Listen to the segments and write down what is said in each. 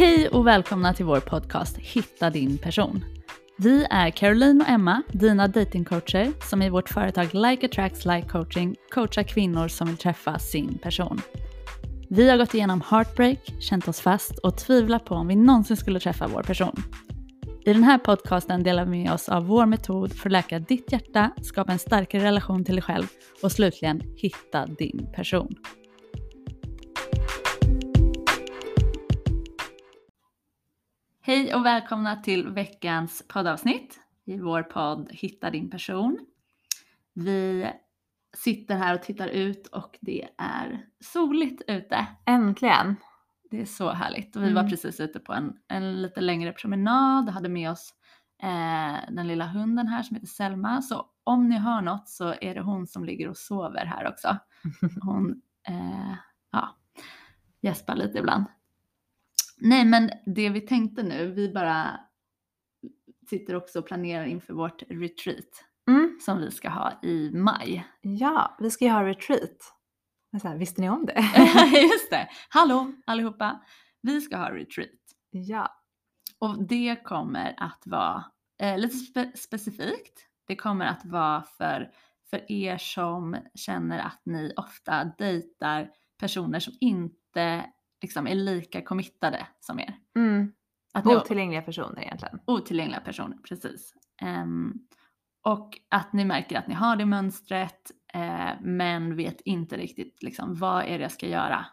Hej och välkomna till vår podcast Hitta din person. Vi är Caroline och Emma, dina datingcoacher som i vårt företag Like Attracts Like Coaching coachar kvinnor som vill träffa sin person. Vi har gått igenom heartbreak, känt oss fast och tvivlat på om vi någonsin skulle träffa vår person. I den här podcasten delar vi med oss av vår metod för att läka ditt hjärta, skapa en starkare relation till dig själv och slutligen hitta din person. Hej och välkomna till veckans poddavsnitt i vår podd Hitta din person. Vi sitter här och tittar ut och det är soligt ute. Äntligen! Det är så härligt. Och vi var Mm. precis ute på en, en lite längre promenad och hade med oss eh, den lilla hunden här som heter Selma. Så om ni hör något så är det hon som ligger och sover här också. Hon eh, ja, gäspar lite ibland. Nej men det vi tänkte nu, vi bara sitter också och planerar inför vårt retreat Mm. som vi ska ha i maj. Ja, vi ska ju ha retreat. Men så här, visste ni om det? Just det! Hallå allihopa! Vi ska ha retreat. ja. Och det kommer att vara eh, lite spe- specifikt. Det kommer att vara för, för er som känner att ni ofta dejtar personer som inte liksom, är lika committade som er. Mm. Att ni, Otillgängliga personer egentligen. otillgängliga personer, precis. Ehm, och att ni märker att ni har det mönstret eh, men vet inte riktigt liksom, vad är det jag ska göra.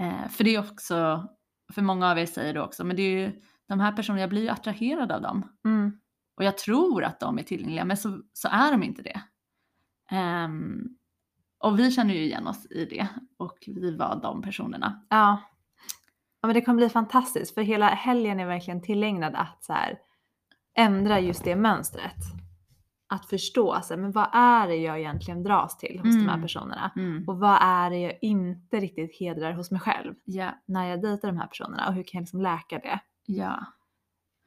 Eh, för det är också, för många av er säger det också, men det är ju de här personerna, jag blir ju attraherad av dem. Mm. Och jag tror att de är tillgängliga men så, så är de inte det. Ehm, och vi känner ju igen oss i det och vi var de personerna. Ja. ja, men det kommer bli fantastiskt för hela helgen är verkligen tillägnad att så här, ändra just det mönstret. Att förstå, så här, men vad är det jag egentligen dras till hos de här Mm. personerna? Mm. Och vad är det jag inte riktigt hedrar hos mig själv Ja, när jag dejtar de här personerna och hur kan jag liksom läka det?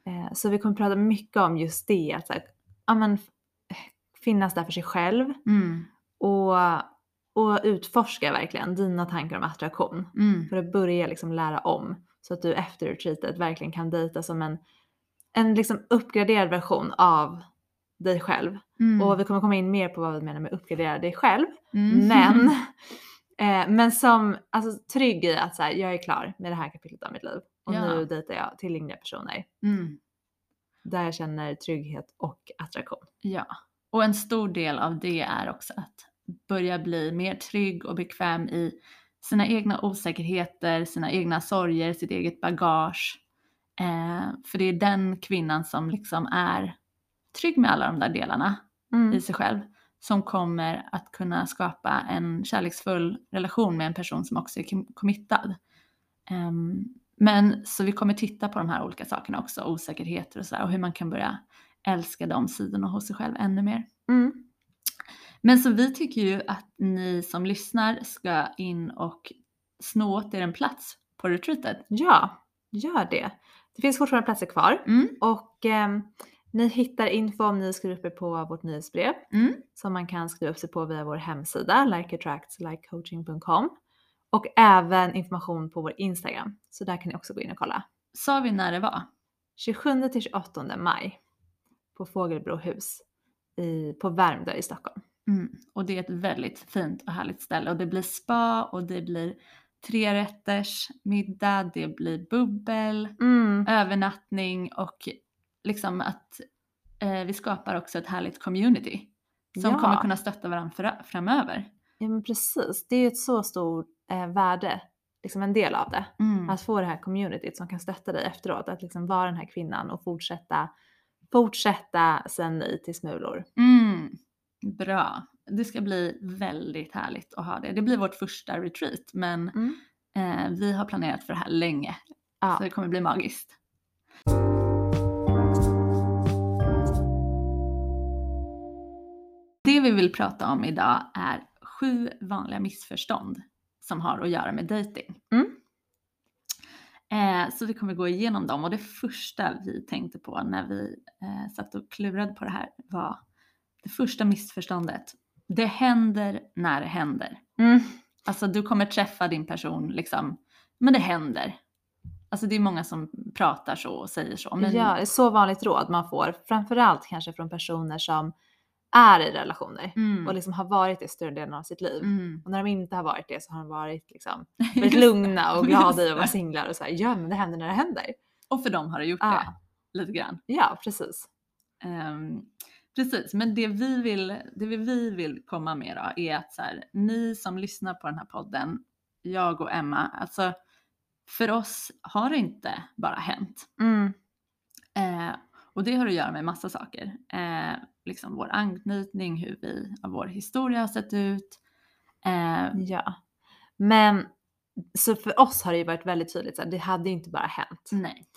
Eh, Så vi kommer prata mycket om just det, att så här, ja, men, finnas där för sig själv mm. och, och utforska verkligen dina tankar om attraktion. Mm. För att börja liksom lära om så att du efter retreatet verkligen kan dejta som en, en liksom uppgraderad version av dig själv. Mm. Och vi kommer komma in mer på vad vi menar med uppgradera dig själv. Mm. Men, eh, men som alltså, trygg i att så här, jag är klar med det här kapitlet av mitt liv. Och Ja. nu dejtar jag tillgängliga personer Mm. där jag känner trygghet och attraktion. Ja, och en stor del av det är också att börja bli mer trygg och bekväm i sina egna osäkerheter, sina egna sorger, sitt eget bagage. Eh, för det är den kvinnan som liksom är trygg med alla de där delarna Mm. i sig själv som kommer att kunna skapa en kärleksfull relation med en person som också är com- committad. Ehm, men så vi kommer titta på de här olika sakerna också, osäkerheter och sådär och hur man kan börja älska de sidorna hos sig själv ännu mer. Mm. Men så vi tycker ju att ni som lyssnar ska in och sno åt er en plats på retreatet. Ja, gör det. Det finns fortfarande platser kvar Mm, och ehm, ni hittar info om ni skriver upp er på vårt nyhetsbrev mm, som man kan skriva upp sig på via vår hemsida likeattractslikecoaching.com och även information på vår Instagram. Så där kan ni också gå in och kolla. sa vi när det var? 27 till 28 maj på Fågelbrohus i, på Värmdö i Stockholm. Mm. Och det är ett väldigt fint och härligt ställe och det blir spa och det blir trerätters middag, det blir bubbel, Mm. övernattning och liksom att eh, vi skapar också ett härligt community som Ja. kommer kunna stötta varandra fra- framöver. Ja men precis, det är ju ett så stort eh, värde, liksom en del av det. Mm. Att få det här communityt som kan stötta dig efteråt, att liksom vara den här kvinnan och fortsätta, fortsätta säga nej till smulor. Mm. Bra. Det ska bli väldigt härligt att ha det. Det blir vårt första retreat men Mm. eh, vi har planerat för det här länge. Ja. Så det kommer bli magiskt. Det vi vill prata om idag är sju vanliga missförstånd som har att göra med dating. Mm. Eh, så vi kommer gå igenom dem och det första vi tänkte på när vi eh, satt och klurade på det här var första missförståndet. Det händer när det händer. Mm. Alltså du kommer träffa din person liksom, men det händer. Alltså det är många som pratar så och säger så. Men Ja, det är så vanligt råd man får. Framförallt kanske från personer som är i relationer Mm. och liksom har varit det större delen av sitt liv. Mm. Och när de inte har varit det så har de varit liksom väldigt lugna och glada i att vara singlar och så här, ja men det händer när det händer. Och för dem har det gjort Ja. det lite grann. Ja, precis. Ehm, precis, men det vi vill, det vi vill komma med då är att så här, ni som lyssnar på den här podden, jag och Emma, alltså för oss har det inte bara hänt. Mm. Eh, och det har att göra med massa saker. Eh, liksom vår anknytning, hur vi, vår historia har sett ut. Eh, Ja. Men så för oss har det ju varit väldigt tydligt, här, det hade ju inte bara hänt. nej.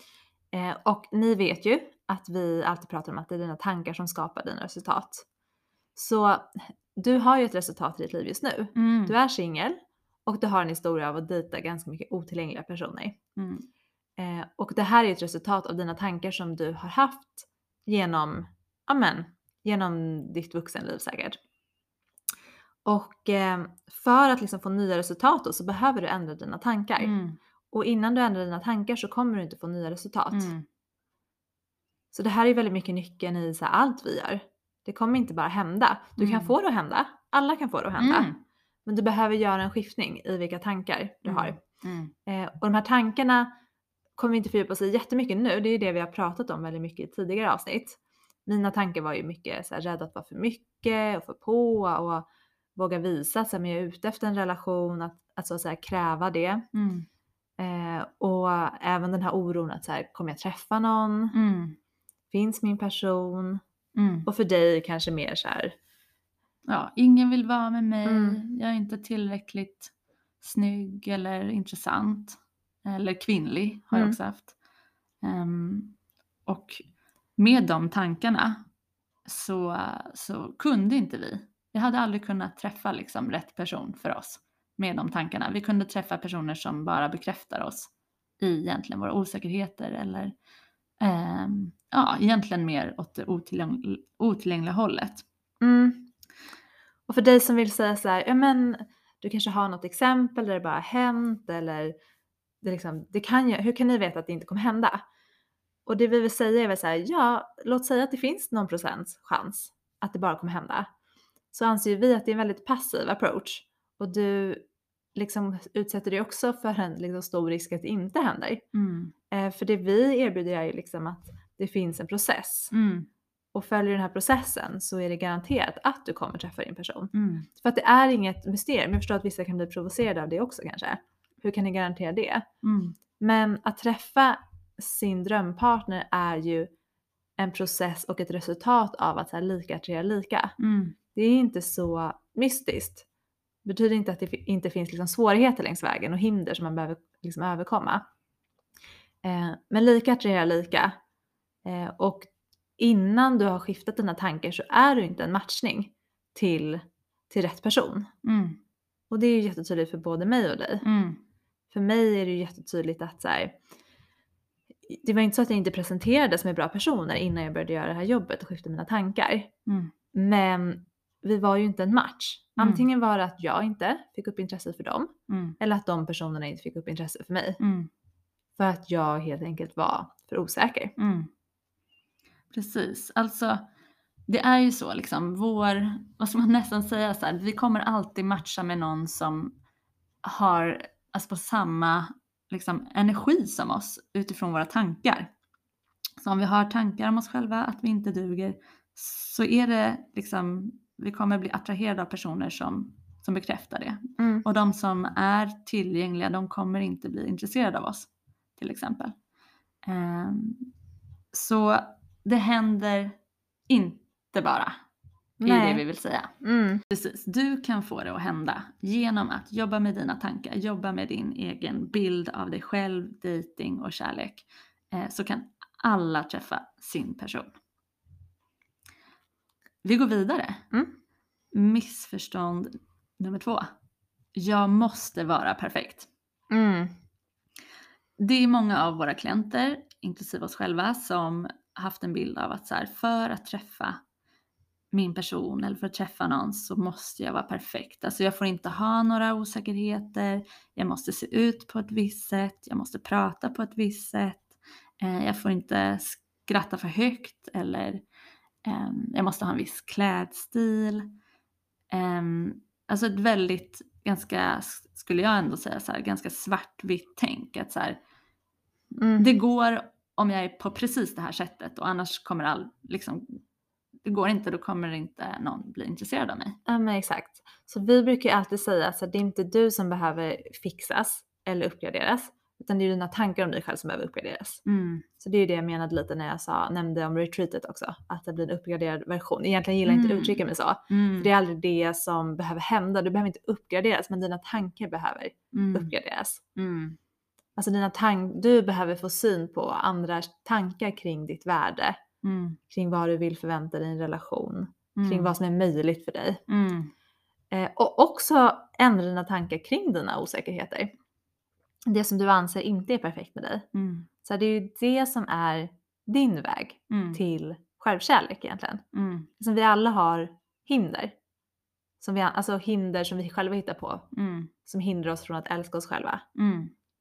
Eh, och ni vet ju att vi alltid pratar om att det är dina tankar som skapar dina resultat. Så du har ju ett resultat i ditt liv just nu. Mm. Du är singel och du har en historia av att dejta ganska mycket otillgängliga personer. Mm. Eh, och det här är ett resultat av dina tankar som du har haft genom, amen, genom ditt vuxenliv säkert. Och eh, för att liksom få nya resultat då, så behöver du ändra dina tankar. Mm. Och innan du ändrar dina tankar så kommer du inte få nya resultat. Mm. Så det här är väldigt mycket nyckeln i så här, allt vi gör. Det kommer inte bara hända. Du kan Mm. få det att hända. Alla kan få det att hända. Mm. Men du behöver göra en skiftning i vilka tankar du Mm. har. Mm. Eh, och de här tankarna kommer vi inte fördjupa oss i jättemycket nu. Det är ju det vi har pratat om väldigt mycket i tidigare avsnitt. Mina tankar var ju mycket så här, rädd att vara för mycket och för på och våga visa att jag är ute efter en relation, att, att så att säga kräva det. Mm. Eh, och även den här oron att så här, kommer jag träffa någon? Mm. Finns min person? Mm. Och för dig kanske mer så här, Ja, ingen vill vara med mig, Mm. jag är inte tillräckligt snygg eller intressant. Eller kvinnlig har jag Mm. också haft. Ehm, och med de tankarna så, så kunde inte vi. Vi hade aldrig kunnat träffa liksom rätt person för oss med de tankarna. Vi kunde träffa personer som bara bekräftar oss i egentligen våra osäkerheter eller ehm, ja, egentligen mer åt det otillgäng- otillgängliga hållet. mm. Och för dig som vill säga så här, ja men du kanske har något exempel där det bara har hänt eller det liksom, det kan ju, hur kan ni veta att det inte kommer hända? Och det vi vill säga är väl så här, ja, låt säga att det finns någon procents chans att det bara kommer hända. Så anser ju vi att det är en väldigt passiv approach och du liksom utsätter dig också för en liksom stor risk att det inte händer. Mm. Eh, för det vi erbjuder är ju liksom att det finns en process Mm. och följer den här processen så är det garanterat att du kommer träffa din person. Mm. För att det är inget mysterium. Jag förstår att vissa kan bli provocerade av det också kanske. Hur kan ni garantera det? Mm. Men att träffa sin drömpartner är ju en process och ett resultat av att så här, lika attraherar lika. Mm. Det är inte så mystiskt. Det betyder inte att det inte finns liksom svårigheter längs vägen och hinder som man behöver liksom överkomma. Eh, men lika attraherar lika. Eh, och innan du har skiftat dina tankar så är du inte en matchning till, till rätt person. Mm. Och det är ju jättetydligt för både mig och dig. Mm. För mig är det ju jättetydligt att så här, det var inte så att jag inte presenterades med bra personer innan jag började göra det här jobbet och skifta mina tankar. Mm. Men vi var ju inte en match. Mm. Antingen var det att jag inte fick upp intresse för dem Mm. eller att de personerna inte fick upp intresse för mig. För att jag helt enkelt var för osäker. Mm. Precis, alltså det är ju så liksom, vår, vad ska man nästan säga så här, vi kommer alltid matcha med någon som har alltså på samma liksom, energi som oss utifrån våra tankar. Så om vi har tankar om oss själva att vi inte duger så är det liksom, vi kommer bli attraherade av personer som, som bekräftar det. Mm. Och de som är tillgängliga, de kommer inte bli intresserade av oss, till exempel. Ehm, så det händer inte bara, är det vi vill säga. Mm. Precis, du kan få det att hända genom att jobba med dina tankar, jobba med din egen bild av dig själv, dating och kärlek. Eh, så kan alla träffa sin person. Vi går vidare. Mm. Missförstånd nummer två. Jag måste vara perfekt. Mm. Det är många av våra klienter, inklusive oss själva, som haft en bild av att så här, för att träffa min person eller för att träffa någon så måste jag vara perfekt. Alltså jag får inte ha några osäkerheter, jag måste se ut på ett visst sätt, jag måste prata på ett visst sätt, eh, jag får inte skratta för högt eller eh, jag måste ha en viss klädstil. Eh, alltså ett väldigt, ganska, skulle jag ändå säga så här, ganska svartvitt tänk. Att så här, Mm. det går om jag är på precis det här sättet och annars kommer all, liksom, det går inte, då kommer inte någon bli intresserad av mig. Ja men exakt. Så vi brukar ju alltid säga att det är inte du som behöver fixas eller uppgraderas. Utan det är dina tankar om dig själv som behöver uppgraderas. Mm. Så det är ju det jag menade lite när jag sa, nämnde om retreatet också. Att det blir en uppgraderad version. Egentligen gillar jag inte Mm. att uttrycka mig så. Mm. För det är aldrig det som behöver hända. Du behöver inte uppgraderas men dina tankar behöver Mm. uppgraderas. Alltså dina tank- du behöver få syn på andras tankar kring ditt värde. Mm. Kring vad du vill förvänta dig i en relation. Mm. Kring vad som är möjligt för dig. Mm. Eh, och också ändra dina tankar kring dina osäkerheter. Det som du anser inte är perfekt med dig. Mm. Så det är ju det som är din väg Mm. till självkärlek egentligen. Mm. Som vi alla har hinder. Som vi, alltså hinder som vi själva hittar på. Mm. Som hindrar oss från att älska oss själva.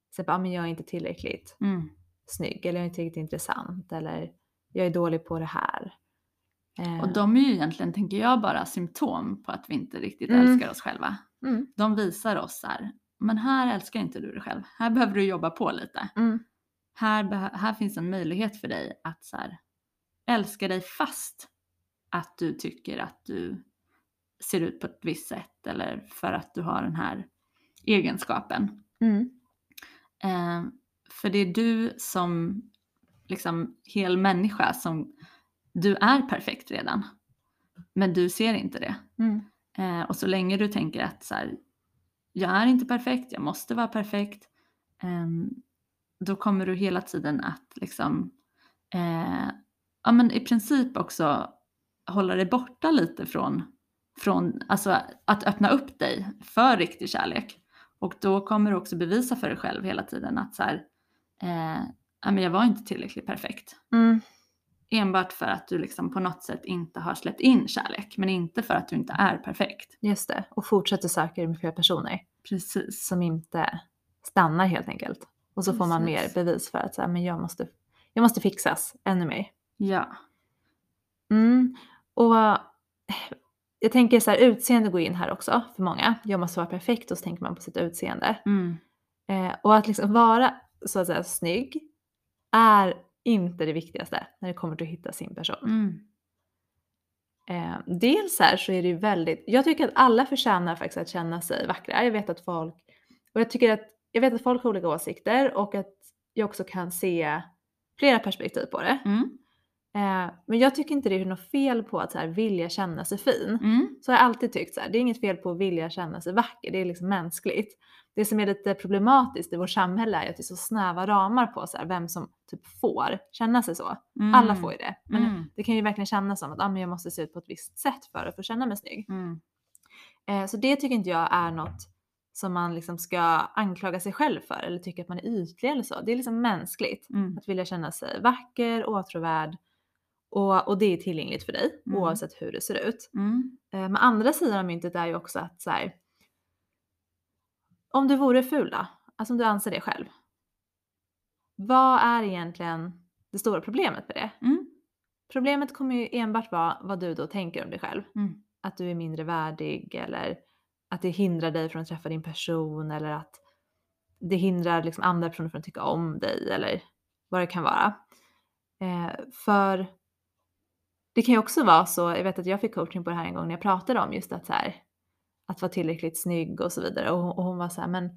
Så bara, ah, men jag är inte tillräckligt Mm. snygg eller jag är inte tillräckligt intressant eller jag är dålig på det här. Eh, Och de är ju egentligen, tänker jag, bara symptom på att vi inte riktigt Mm. älskar oss själva. mm, De visar oss här, men här älskar inte du dig själv. Här behöver du jobba på lite. mm, Här, här finns en möjlighet för dig att så här, älska dig fast att du tycker att du ser ut på ett visst sätt eller för att du har den här egenskapen. mm, Eh, för det är du som liksom hel människa som du är perfekt redan. Men du ser inte det. mm, Eh, och så länge du tänker att så här, jag är inte perfekt, jag måste vara perfekt. ehm, då kommer du hela tiden att liksom, eh, ja men i princip också hålla dig borta lite från, från alltså att öppna upp dig för riktig kärlek. Och då kommer du också bevisa för dig själv hela tiden att så här, eh, jag var inte tillräckligt perfekt. mm. Enbart för att du liksom på något sätt inte har släppt in kärlek, men inte för att du inte är perfekt. Just det. Och fortsätter söka med fler personer Precis. som inte stannar helt enkelt. Och så får man mer Precis. bevis för att så här, men jag, måste, jag måste fixas ännu mer. Ja. Mm. Och jag tänker så här, utseende går in här också för många. Jag måste vara perfekt och så tänker man på sitt utseende. Mm. Eh, och att liksom vara så att säga snygg är inte det viktigaste när det kommer till att hitta sin person. Mm. Eh, dels här så är det ju väldigt, jag tycker att alla förtjänar faktiskt att känna sig vackra. Jag vet att folk, och jag tycker att, jag vet att folk har olika åsikter och att jag också kan se flera perspektiv på det. Mm. Eh, men jag tycker inte det är något fel på att så här, vilja känna sig fin. Mm. Så har jag alltid tyckt så här, det är inget fel på att vilja känna sig vacker, det är liksom mänskligt. Det som är lite problematiskt i vårt samhälle är att det är så snäva ramar på så här, vem som typ får känna sig så. Mm. Alla får ju det. Men Mm. det kan ju verkligen kännas som att ah, men jag måste se ut på ett visst sätt för att få känna mig snygg. Mm. Eh, så det tycker inte jag är något som man liksom ska anklaga sig själv för eller tycka att man är ytlig eller så. Det är liksom mänskligt Mm. att vilja känna sig vacker, åtråvärd och, och det är tillgängligt för dig Mm. oavsett hur det ser ut. Mm. Eh, Men andra sidan av myntet är ju också att så här, om du vore ful då, alltså om du anser det själv. Vad är egentligen det stora problemet med det? Mm. Problemet kommer ju enbart vara vad du då tänker om dig själv. Mm. Att du är mindre värdig eller att det hindrar dig från att träffa din person eller att det hindrar liksom andra personer från att tycka om dig eller vad det kan vara. Eh, för det kan ju också vara så, jag vet att jag fick coaching på det här en gång när jag pratade om just att så här, att vara tillräckligt snygg och så vidare och, och hon var så här, men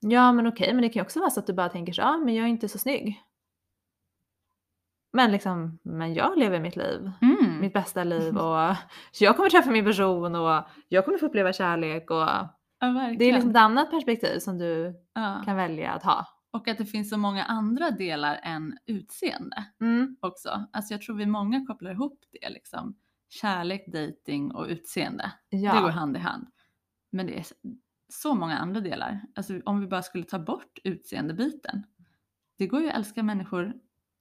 ja men okej, men det kan ju också vara så att du bara tänker så, ja men jag är inte så snygg. Men liksom, men jag lever mitt liv, Mm. mitt bästa liv och jag kommer träffa min person och jag kommer få uppleva kärlek och Ja, det är liksom ett annat perspektiv som du ja. kan välja att ha. Och att det finns så många andra delar än utseende Mm. också. Alltså jag tror vi många kopplar ihop det liksom. Kärlek, dating och utseende. Ja. Det går hand i hand. Men det är så många andra delar. Alltså om vi bara skulle ta bort utseendebiten. Det går ju att älska människor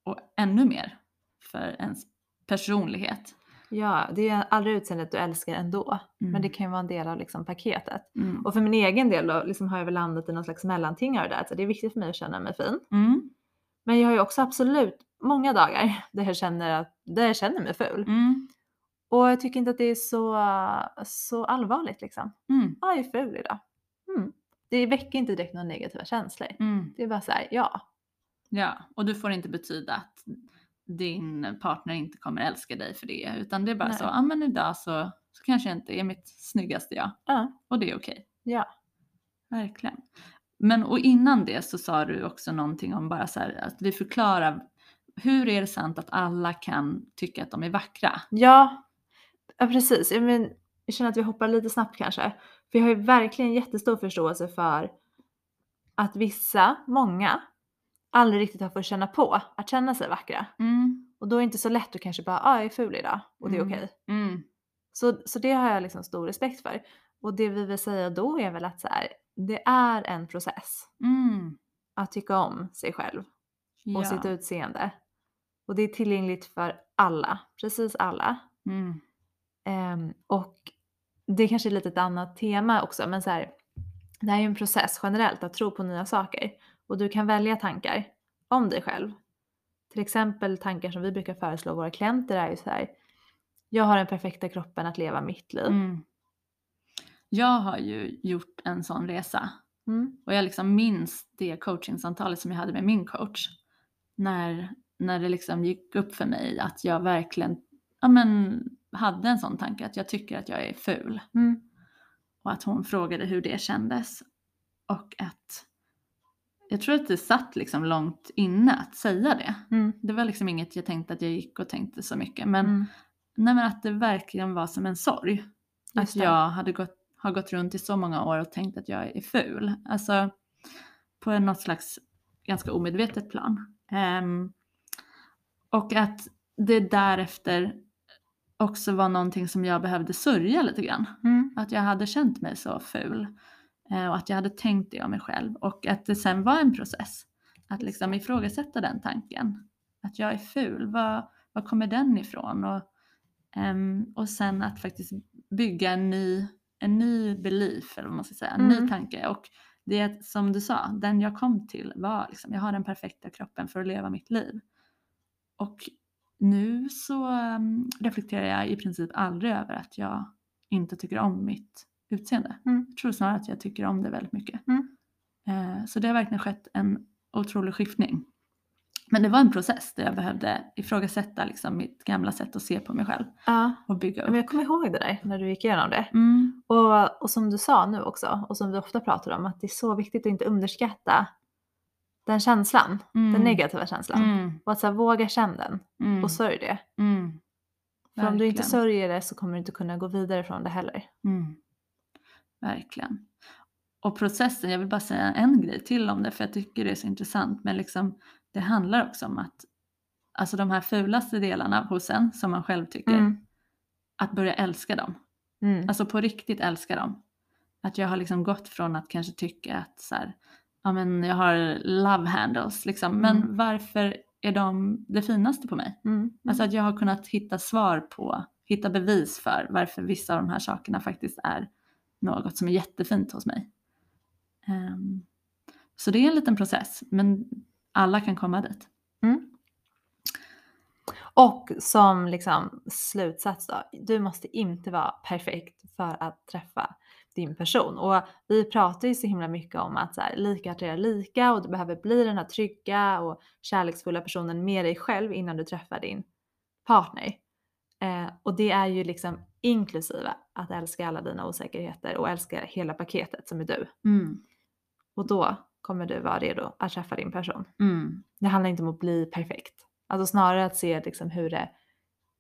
och ännu mer för ens personlighet. Ja, det är aldrig utseendet du älskar ändå. Mm. Men det kan ju vara en del av liksom paketet. Mm. Och för min egen del då, liksom har jag väl landat i någon slags mellanting av det där. Så det är viktigt för mig att känna mig fin. Mm. Men jag har ju också absolut många dagar där jag känner, att, där jag känner mig ful. Mm. Och jag tycker inte att det är så, så allvarligt liksom. Mm. Ja, jag är ful idag. Mm. Det väcker inte direkt några negativa känslor. Mm. Det är bara så här, ja. Ja, och du får inte betyda att din partner inte kommer älska dig för det. Utan det är bara Nej. så, ja men idag så, så kanske jag inte är mitt snyggaste jag. Ja. Och det är okej. Ja. Verkligen. Men och innan det så sa du också någonting om bara så här att vi förklarar hur är det sant att alla kan tycka att de är vackra? Ja, ja precis. Jag, men, jag känner att vi hoppar lite snabbt kanske. För jag har ju verkligen jättestor förståelse för att vissa, många, aldrig riktigt har fått känna på att känna sig vackra. Mm. Och då är det inte så lätt att kanske bara, ah, jag är ful idag och det är Mm. okej. Mm. Så, så det har jag liksom stor respekt för. Och det vi vill säga då är väl att så här, det är en process Mm. att tycka om sig själv och Ja. sitt utseende. Och det är tillgängligt för alla, precis alla. Mm. Ehm, och det kanske är lite ett annat tema också, men så här, det här är ju en process generellt att tro på nya saker. Och du kan välja tankar om dig själv. Till exempel tankar som vi brukar föreslå våra klienter är ju så här. Jag har den perfekta kroppen att leva mitt liv. Mm. Jag har ju gjort en sån resa Mm. och jag liksom minns det coachingsamtalet som jag hade med min coach. När, när det liksom gick upp för mig att jag verkligen ja, men, hade en sån tanke att jag tycker att jag är ful. Mm. Och att hon frågade hur det kändes. Och att jag tror att det satt liksom långt inne att säga det. Mm. Det var liksom inget jag tänkte att jag gick och tänkte så mycket. Men, Mm. nej, men att det verkligen var som en sorg. Att Just det. jag hade gått, har gått runt i så många år och tänkt att jag är ful. Alltså på något slags ganska omedvetet plan. Ehm, och att det därefter också var någonting som jag behövde sörja lite grann. Mm. Att jag hade känt mig så ful. Eh, Och att jag hade tänkt det om mig själv. Och att det sen var en process. Att liksom ifrågasätta den tanken. Att jag är ful, var, var kommer den ifrån? Och, ehm, och sen att faktiskt bygga en ny, en ny belief, eller vad man ska säga, en Mm. ny tanke. Och det som du sa, den jag kom till var liksom, jag har den perfekta kroppen för att leva mitt liv. Och nu så ehm, reflekterar jag i princip aldrig över att jag inte tycker om mitt utseende. Mm. Jag tror snarare att jag tycker om det väldigt mycket. Mm. Eh, så det har verkligen skett en otrolig skiftning. Men det var en process där jag behövde ifrågasätta liksom mitt gamla sätt att se på mig själv Ja. och bygga Men upp. jag kommer ihåg det där när du gick igenom det. Mm, Och, och som du sa nu också, och som vi ofta pratar om, att det är så viktigt att inte underskatta den känslan, mm, den negativa känslan. Mm, Och att så här, våga känna den mm, och sörj det. mm, För om du inte sörjer det så kommer du inte kunna gå vidare från det heller. Mm. Verkligen. Och processen, jag vill bara säga en grej till om det för jag tycker det är så intressant men liksom det handlar också om att alltså de här fulaste delarna hos en som man själv tycker, Mm. att börja älska dem. Mm. Alltså på riktigt älska dem. Att jag har liksom gått från att kanske tycka att så här, ja men jag har love handles liksom, men Mm. varför är de det finaste på mig? Mm. Alltså att jag har kunnat hitta svar på, hitta bevis för varför vissa av de här sakerna faktiskt är något som är jättefint hos mig. Um, så det är en liten process, men alla kan komma dit. Mm. Och som liksom slutsats då, du måste inte vara perfekt för att träffa din person. Och vi pratar ju så himla mycket om att så här, lika attraherar lika och du behöver bli den här trygga och kärleksfulla personen med dig själv innan du träffar din partner. Eh, och det är ju liksom inklusive att älska alla dina osäkerheter och älska hela paketet som är du. Mm, Och då kommer du vara redo att träffa din person. mm, Det handlar inte om att bli perfekt. Alltså snarare att se liksom hur det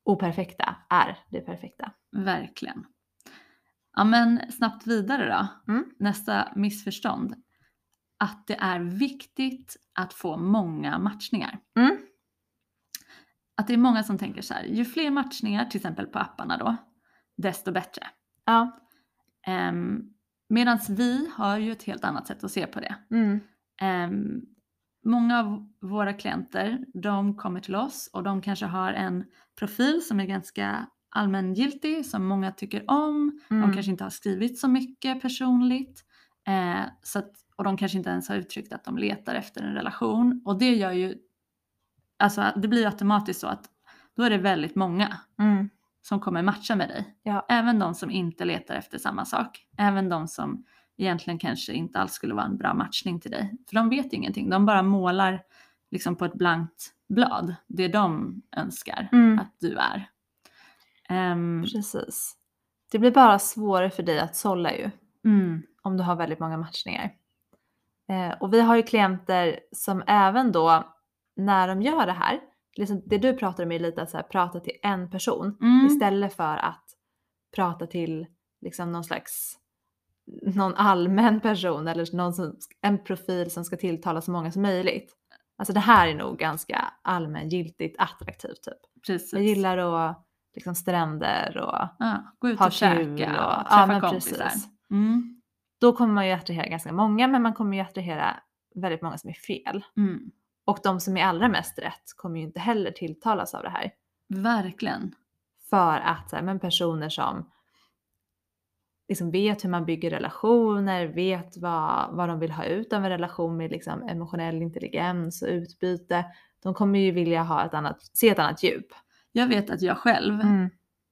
operfekta är det perfekta. verkligen. Ja men snabbt vidare då. Mm. Nästa missförstånd. Att det är viktigt att få många matchningar. Mm. Att det är många som tänker så här, ju fler matchningar, till exempel på apparna då, desto bättre. Ja. Um, Medan vi har ju ett helt annat sätt att se på det. Mm. Ehm, många av våra klienter, de kommer till oss och de kanske har en profil som är ganska allmängiltig som många tycker om. De Mm. kanske inte har skrivit så mycket personligt. Eh, så att, och de kanske inte ens har uttryckt att de letar efter en relation. Och det gör ju, alltså det blir automatiskt så att då är det väldigt många Mm. Som kommer matcha med dig. Ja. Även de som inte letar efter samma sak. Även de som egentligen kanske inte alls skulle vara en bra matchning till dig. För de vet ingenting, de bara målar liksom på ett blankt blad det de önskar Mm. att du är. Ehm, Precis. Det blir bara svårare för dig att sålla ju. mm, om du har väldigt många matchningar. Eh, och vi har ju klienter som även då när de gör det här, liksom det du pratar om är lite att så här, prata till en person mm, istället för att prata till liksom någon slags någon allmän person eller någon som, en profil som ska tilltala så många som möjligt. Alltså det här är nog ganska allmängiltigt attraktivt typ. precis. Jag gillar att liksom stränder och ja, gå ut ha och käka och och- ja, träffa men kompisar. Mm, då kommer man ju attrahera ganska många men man kommer ju attrahera väldigt många som är fel. mm, Och de som är allra mest rätt kommer ju inte heller tilltalas av det här. verkligen. För att så här, men personer som liksom vet hur man bygger relationer, vet vad, vad de vill ha ut av en relation med liksom emotionell intelligens och utbyte. De kommer ju vilja ha ett annat, se ett annat djup. Jag vet att jag själv Mm.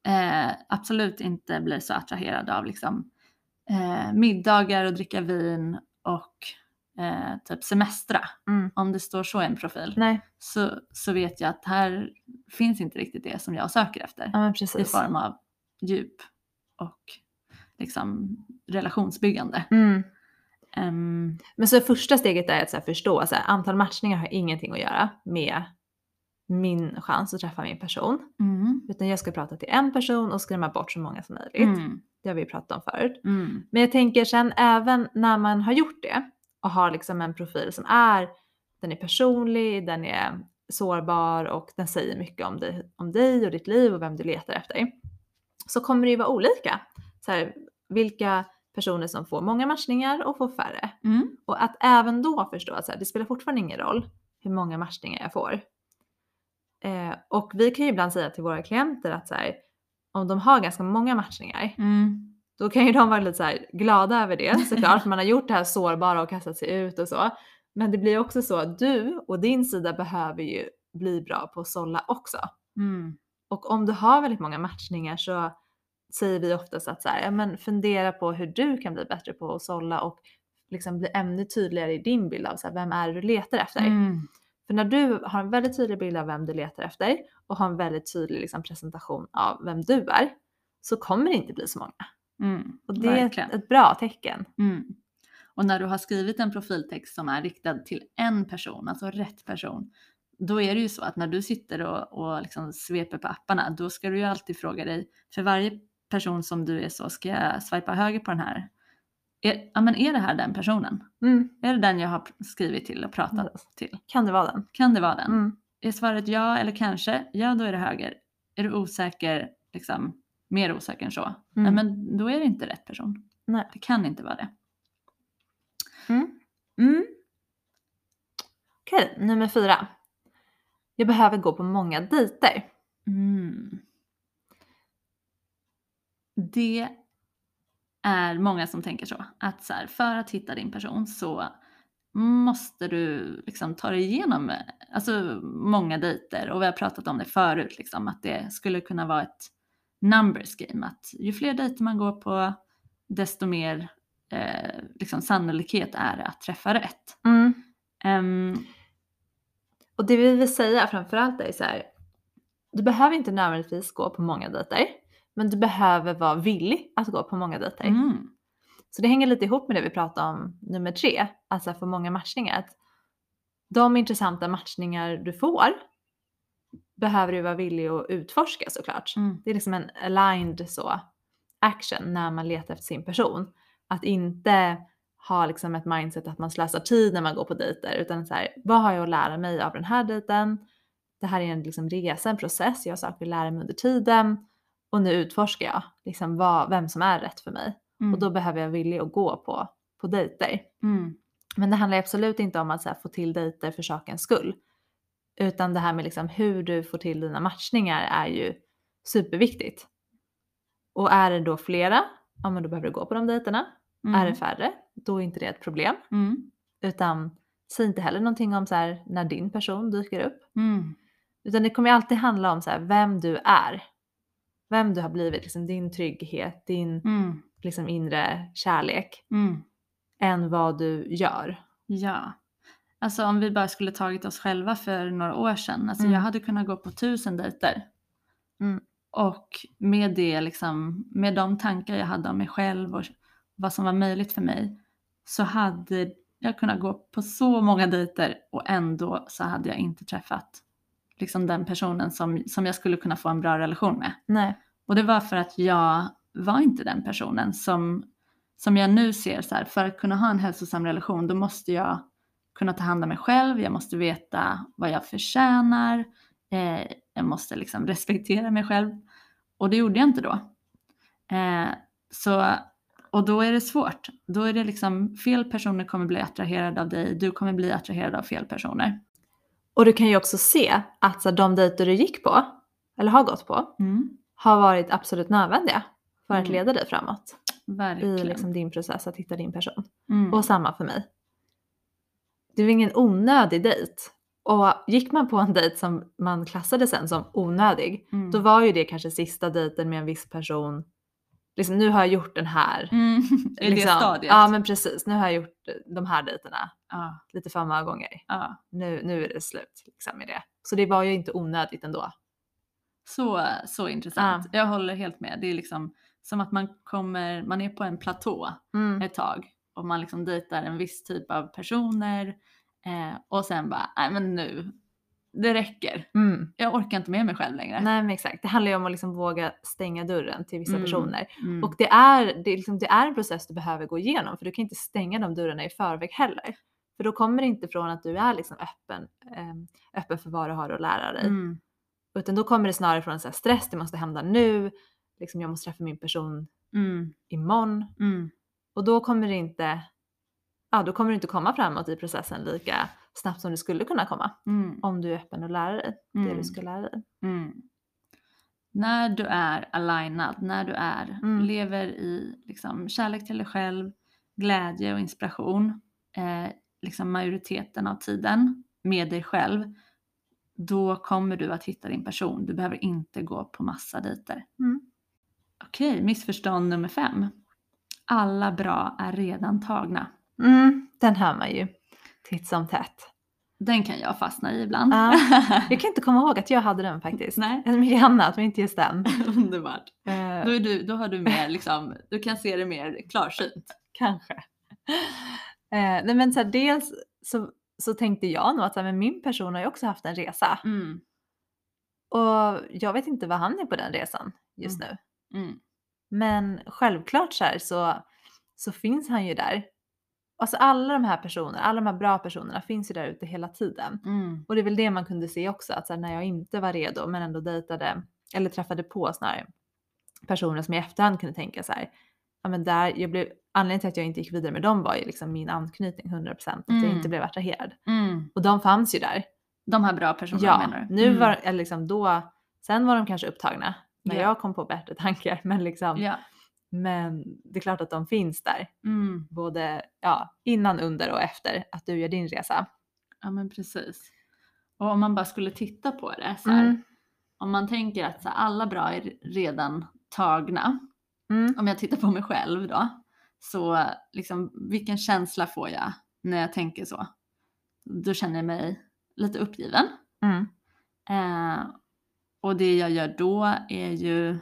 eh, absolut inte blir så attraherad av liksom, eh, middagar och dricka vin och eh, typ semestra. Mm. Om det står så i en profil Nej, så, så vet jag att här finns inte riktigt det som jag söker efter ja i form av djup och liksom relationsbyggande. Mm. Ehm, Men så första steget är att här förstå att antal matchningar har ingenting att göra med min chans att träffa min person. mm, Utan jag ska prata till en person och skrämma bort så många som möjligt. mm, Det har vi pratat om förut. mm, Men jag tänker sen även när man har gjort det och har liksom en profil som är, den är personlig, den är sårbar och den säger mycket om dig, om dig och ditt liv och vem du letar efter. Så kommer det ju vara olika. Så här, vilka personer som får många matchningar och får färre. mm, Och att även då förstå att så här, det spelar fortfarande ingen roll hur många matchningar jag får. Eh, och vi kan ju ibland säga till våra klienter att så här, om de har ganska många matchningar, mm, då kan ju de vara lite så här glada över det såklart, man har gjort det här sårbara och kastat sig ut och så. Men det blir också så att du och din sida behöver ju bli bra på att sålla också. mm, Och om du har väldigt många matchningar så säger vi oftast att så här, ja, men fundera på hur du kan bli bättre på att sålla och liksom bli ännu tydligare i din bild av så här, vem är det du letar efter. mm, För när du har en väldigt tydlig bild av vem du letar efter och har en väldigt tydlig liksom, presentation av vem du är så kommer det inte bli så många. Mm, Och det är ett, verkligen. ett bra tecken. Mm. Och när du har skrivit en profiltext som är riktad till en person, alltså rätt person, då är det ju så att när du sitter och, och liksom sveper på apparna, då ska du ju alltid fråga dig, för varje person som du är så, ska jag swipa höger på den här? Är, ja, men är det här den personen? Mm. Är det den jag har skrivit till och pratat till? Kan det vara den? Kan det vara den? Mm. Är svaret ja eller kanske? Ja, då är det höger. Är du osäker, liksom mer osäker än så? Nej, Mm. men då är det inte rätt person. Nej. Det kan inte vara det. Mm. Mm. Okej, nummer fyra. Jag behöver gå på många dejter. Mm. Det är många som tänker så. Att så här, för att hitta din person så måste du liksom ta dig igenom eh, alltså, många dejter. Och vi har pratat om det förut, liksom, att det skulle kunna vara ett numbers game. Att ju fler dejter man går på, desto mer eh, liksom, sannolikhet är det att träffa rätt. Mm. Ehm, Och det vi vill säga framförallt är så här. Du behöver inte nödvändigtvis gå på många dejter. Men du behöver vara villig att gå på många dejter. mm, Så det hänger lite ihop med det vi pratade om nummer tre. Alltså få många matchningar. Att De intressanta matchningar du får behöver du vara villig att utforska såklart. mm, Det är liksom en aligned så action när man letar efter sin person. Att inte ha liksom ett mindset att man slösar tid när man går på dejter utan så här, vad har jag att lära mig av den här dejten? Det här är en liksom resa, en process, jag har saker att lära mig under tiden och nu utforskar jag liksom vad, vem som är rätt för mig mm, och då behöver jag vilja att gå på, på dejter. mm, Men det handlar absolut inte om att här, få till dejter för sakens skull. Utan det här med liksom hur du får till dina matchningar är ju superviktigt. Och är det då flera, ja men då behöver du gå på de dejterna. Mm. Är det färre, då är inte det ett problem. Mm. Utan säg inte heller någonting om så här, när din person dyker upp. Mm. Utan det kommer alltid handla om så här, vem du är. Vem du har blivit, liksom din trygghet, din Mm. liksom, inre kärlek. Mm. Än vad du gör. Ja. Alltså om vi bara skulle tagit oss själva för några år sedan. Alltså Mm. jag hade kunnat gå på tusen dejter. Mm. Och med det liksom, med de tankar jag hade om mig själv och vad som var möjligt för mig så hade jag kunnat gå på så många dejter och ändå så hade jag inte träffat liksom den personen som, som jag skulle kunna få en bra relation med. Nej. Och det var för att jag var inte den personen som, som jag nu ser så här, för att kunna ha en hälsosam relation då måste jag kunna ta hand om mig själv, jag måste veta vad jag förtjänar, eh, jag måste liksom respektera mig själv. Och det gjorde jag inte då. Eh, så, och då är det svårt. Då är det liksom fel personer kommer bli attraherade av dig, du kommer bli attraherad av fel personer. Och du kan ju också se att så de dejter du gick på, eller har gått på, Mm, har varit absolut nödvändiga för att Mm. leda dig framåt verkligen. i liksom din process att hitta din person. Mm, Och samma för mig. Det var ingen onödig dejt. Och gick man på en dejt som man klassade sen som onödig, mm. då var ju det kanske sista dejten med en viss person. Liksom, nu har jag gjort den här. Mm, I liksom, det stadiet. Ja men precis, nu har jag gjort de här dejterna ja, lite för många gånger. ja. Nu, nu är det slut liksom, med det. Så det var ju inte onödigt ändå. Så, så intressant. Jag håller helt med. Det är liksom som att man kommer, man är på en platå Mm. ett tag och man liksom dejtar en viss typ av personer eh, och sen bara, nej men nu, det räcker. Mm. Jag orkar inte med mig själv längre. Nej men exakt, det handlar ju om att liksom våga stänga dörren till vissa Mm. personer. Mm. Och det är, det, är liksom, det är en process du behöver gå igenom för du kan inte stänga de dörrarna i förväg heller. För då kommer det inte från att du är liksom öppen, ehm, öppen för vad du har att lära dig. Mm. Utan då kommer det snarare från så stress, det måste hända nu, liksom jag måste träffa min person Mm. imorgon. Mm. Och då kommer det inte, ja då kommer du inte komma framåt i processen lika snabbt som du skulle kunna komma. Mm. Om du är öppen och lära dig det Mm. du ska lära dig. Mm. När du är alignad, när du är, Mm. lever i liksom, kärlek till dig själv, glädje och inspiration, eh, liksom majoriteten av tiden med dig själv, då kommer du att hitta din person. Du behöver inte gå på massa dejter. Mm. Okej, missförstånd nummer fem. Alla bra är redan tagna. Mm, den hör man ju titt som tätt. Den kan jag fastna i ibland. Ja. Jag kan inte komma ihåg att jag hade den faktiskt. Nej. Mycket annat men inte just den. Underbart. Eh, Då, är du, då har du mer liksom, du kan se det mer klarsynt. Kanske. Eh, nej men så här, dels så, så tänkte jag nog att så här, men min person har ju också haft en resa. Mm. Och jag vet inte vad han är på den resan just nu. Mm. Men självklart så, här, så, så finns han ju där. Alltså alla de här personerna, alla de här bra personerna finns ju där ute hela tiden. Mm. Och det är väl det man kunde se också, att så här, när jag inte var redo men ändå dejtade, eller träffade på snarare personer som i efterhand kunde tänka så här, ja men där, jag blev, anledningen till att jag inte gick vidare med dem var ju liksom min anknytning 100%, att jag Mm. inte blev attraherad. Mm. Och de fanns ju där. De här bra personerna Ja, menar du? nu Mm. var, eller liksom då, sen var de kanske upptagna när Ja. jag kom på bättre tankar, men liksom, Ja. men det är klart att de finns där, Mm. både ja, innan, under och efter att du gör din resa. ja, men precis. Och om man bara skulle titta på det så här, Mm. om man tänker att så här, alla bra är redan tagna, Mm. om jag tittar på mig själv då, så liksom, vilken känsla får jag när jag tänker så? Då känner jag mig lite uppgiven. Mm. Eh, och det jag gör då är ju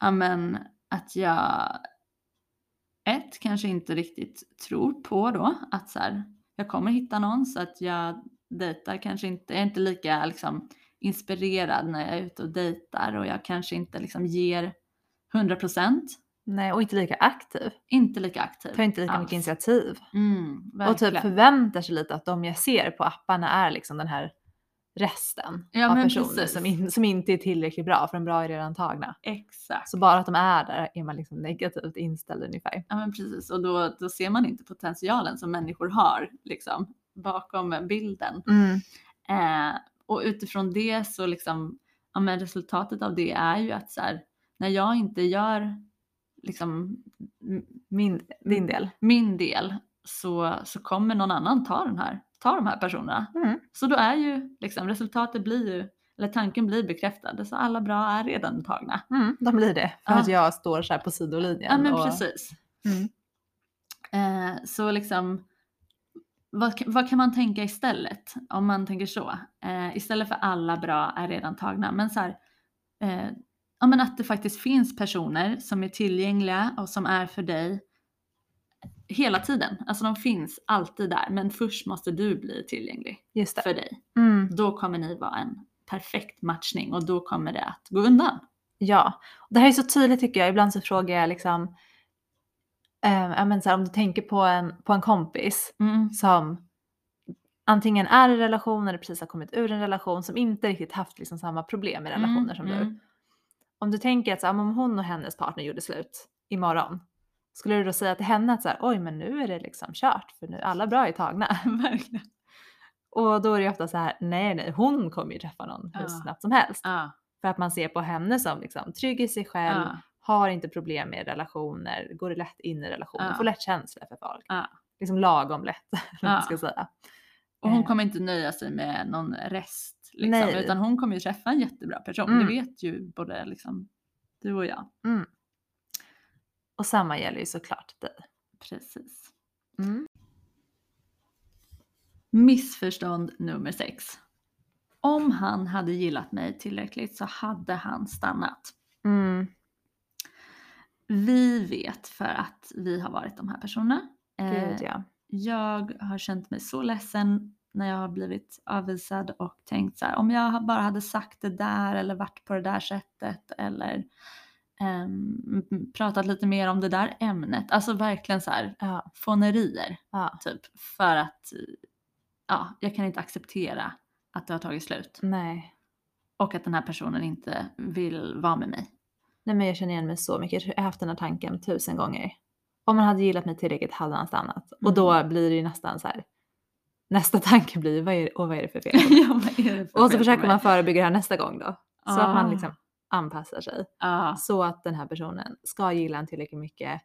ja, men, att jag ett, kanske inte riktigt tror på då att så här, jag kommer hitta någon så att jag dejtar kanske inte, jag är inte lika liksom, inspirerad när jag är ute och dejtar och jag kanske inte liksom ger 100% Nej, och inte lika aktiv. inte lika aktiv. Tar inte lika alls. mycket initiativ. Mm, Och typ förväntar sig lite att de jag ser på apparna är liksom den här resten Ja, av personer som, in, som inte är tillräckligt bra för de bra är redan tagna. Exakt. Så bara att de är där är man liksom negativt inställd ungefär. Ja men precis och då, då ser man inte potentialen som människor har liksom bakom bilden. Mm. Eh, och utifrån det så liksom, ja, men resultatet av det är ju att så här, när jag inte gör liksom Min, din del. min del så, så kommer någon annan ta, den här, ta de här personerna. Mm. Så då är ju liksom, resultatet blir ju, eller tanken blir bekräftad. Så alla bra är redan tagna. Mm, de blir det. För Ja. att jag står så här på sidolinjen. Ja men och, precis. Mm. Eh, så liksom, vad, vad kan man tänka istället? Om man tänker så. Eh, istället för alla bra är redan tagna. Men så här, eh, ja, men att det faktiskt finns personer som är tillgängliga och som är för dig hela tiden. Alltså de finns alltid där. Men först måste du bli tillgänglig för dig. Mm. Då kommer ni vara en perfekt matchning och då kommer det att gå undan. Ja, det här är så tydligt tycker jag. Ibland så frågar jag liksom, eh, men så här, om du tänker på en, på en kompis Mm. som antingen är i relation eller precis har kommit ur en relation som inte riktigt haft liksom samma problem i relationer som du. Mm. Om du tänker att så här, om hon och hennes partner gjorde slut imorgon, skulle du då säga till henne att så här, oj men nu är det liksom kört för nu alla bra är tagna. Och då är det ofta så här, nej nej hon kommer ju träffa någon hur Ja. snabbt som helst. Ja, För att man ser på henne som liksom, trygg i sig själv, ja, har inte problem med relationer, går lätt in i relationer, Ja. får lätt känslor för folk. Ja. Liksom lagom lätt, vad man Ja. ska säga. Och hon Eh. kommer inte nöja sig med någon rest. Liksom, utan hon kommer ju träffa en jättebra person. Mm. Det vet ju både liksom, du och jag. Mm. Och samma gäller ju såklart dig. Precis. Mm. Missförstånd nummer sex. Om han hade gillat mig tillräckligt så hade han stannat. Mm. Vi vet för att vi har varit de här personerna. Eh, Gud ja. Jag har känt mig så ledsen när jag har blivit avvisad och tänkt så här, om jag bara hade sagt det där eller varit på det där sättet eller ehm, pratat lite mer om det där ämnet. Alltså verkligen så här Ja. fånerier ja. typ för att ja, jag kan inte acceptera att det har tagit slut Nej. och att den här personen inte vill vara med mig. Nej men jag känner igen mig så mycket. Jag har haft den här tanken tusen gånger. Om han hade gillat mig tillräckligt hade han stannat. Och då blir det ju nästan så här. Nästa tanke blir vad är, och vad är det för fel? ja, det för och så fel försöker man förebygga det här nästa gång då. Så att man Ah. liksom anpassar sig. Ja, Så att den här personen ska gilla en tillräckligt mycket.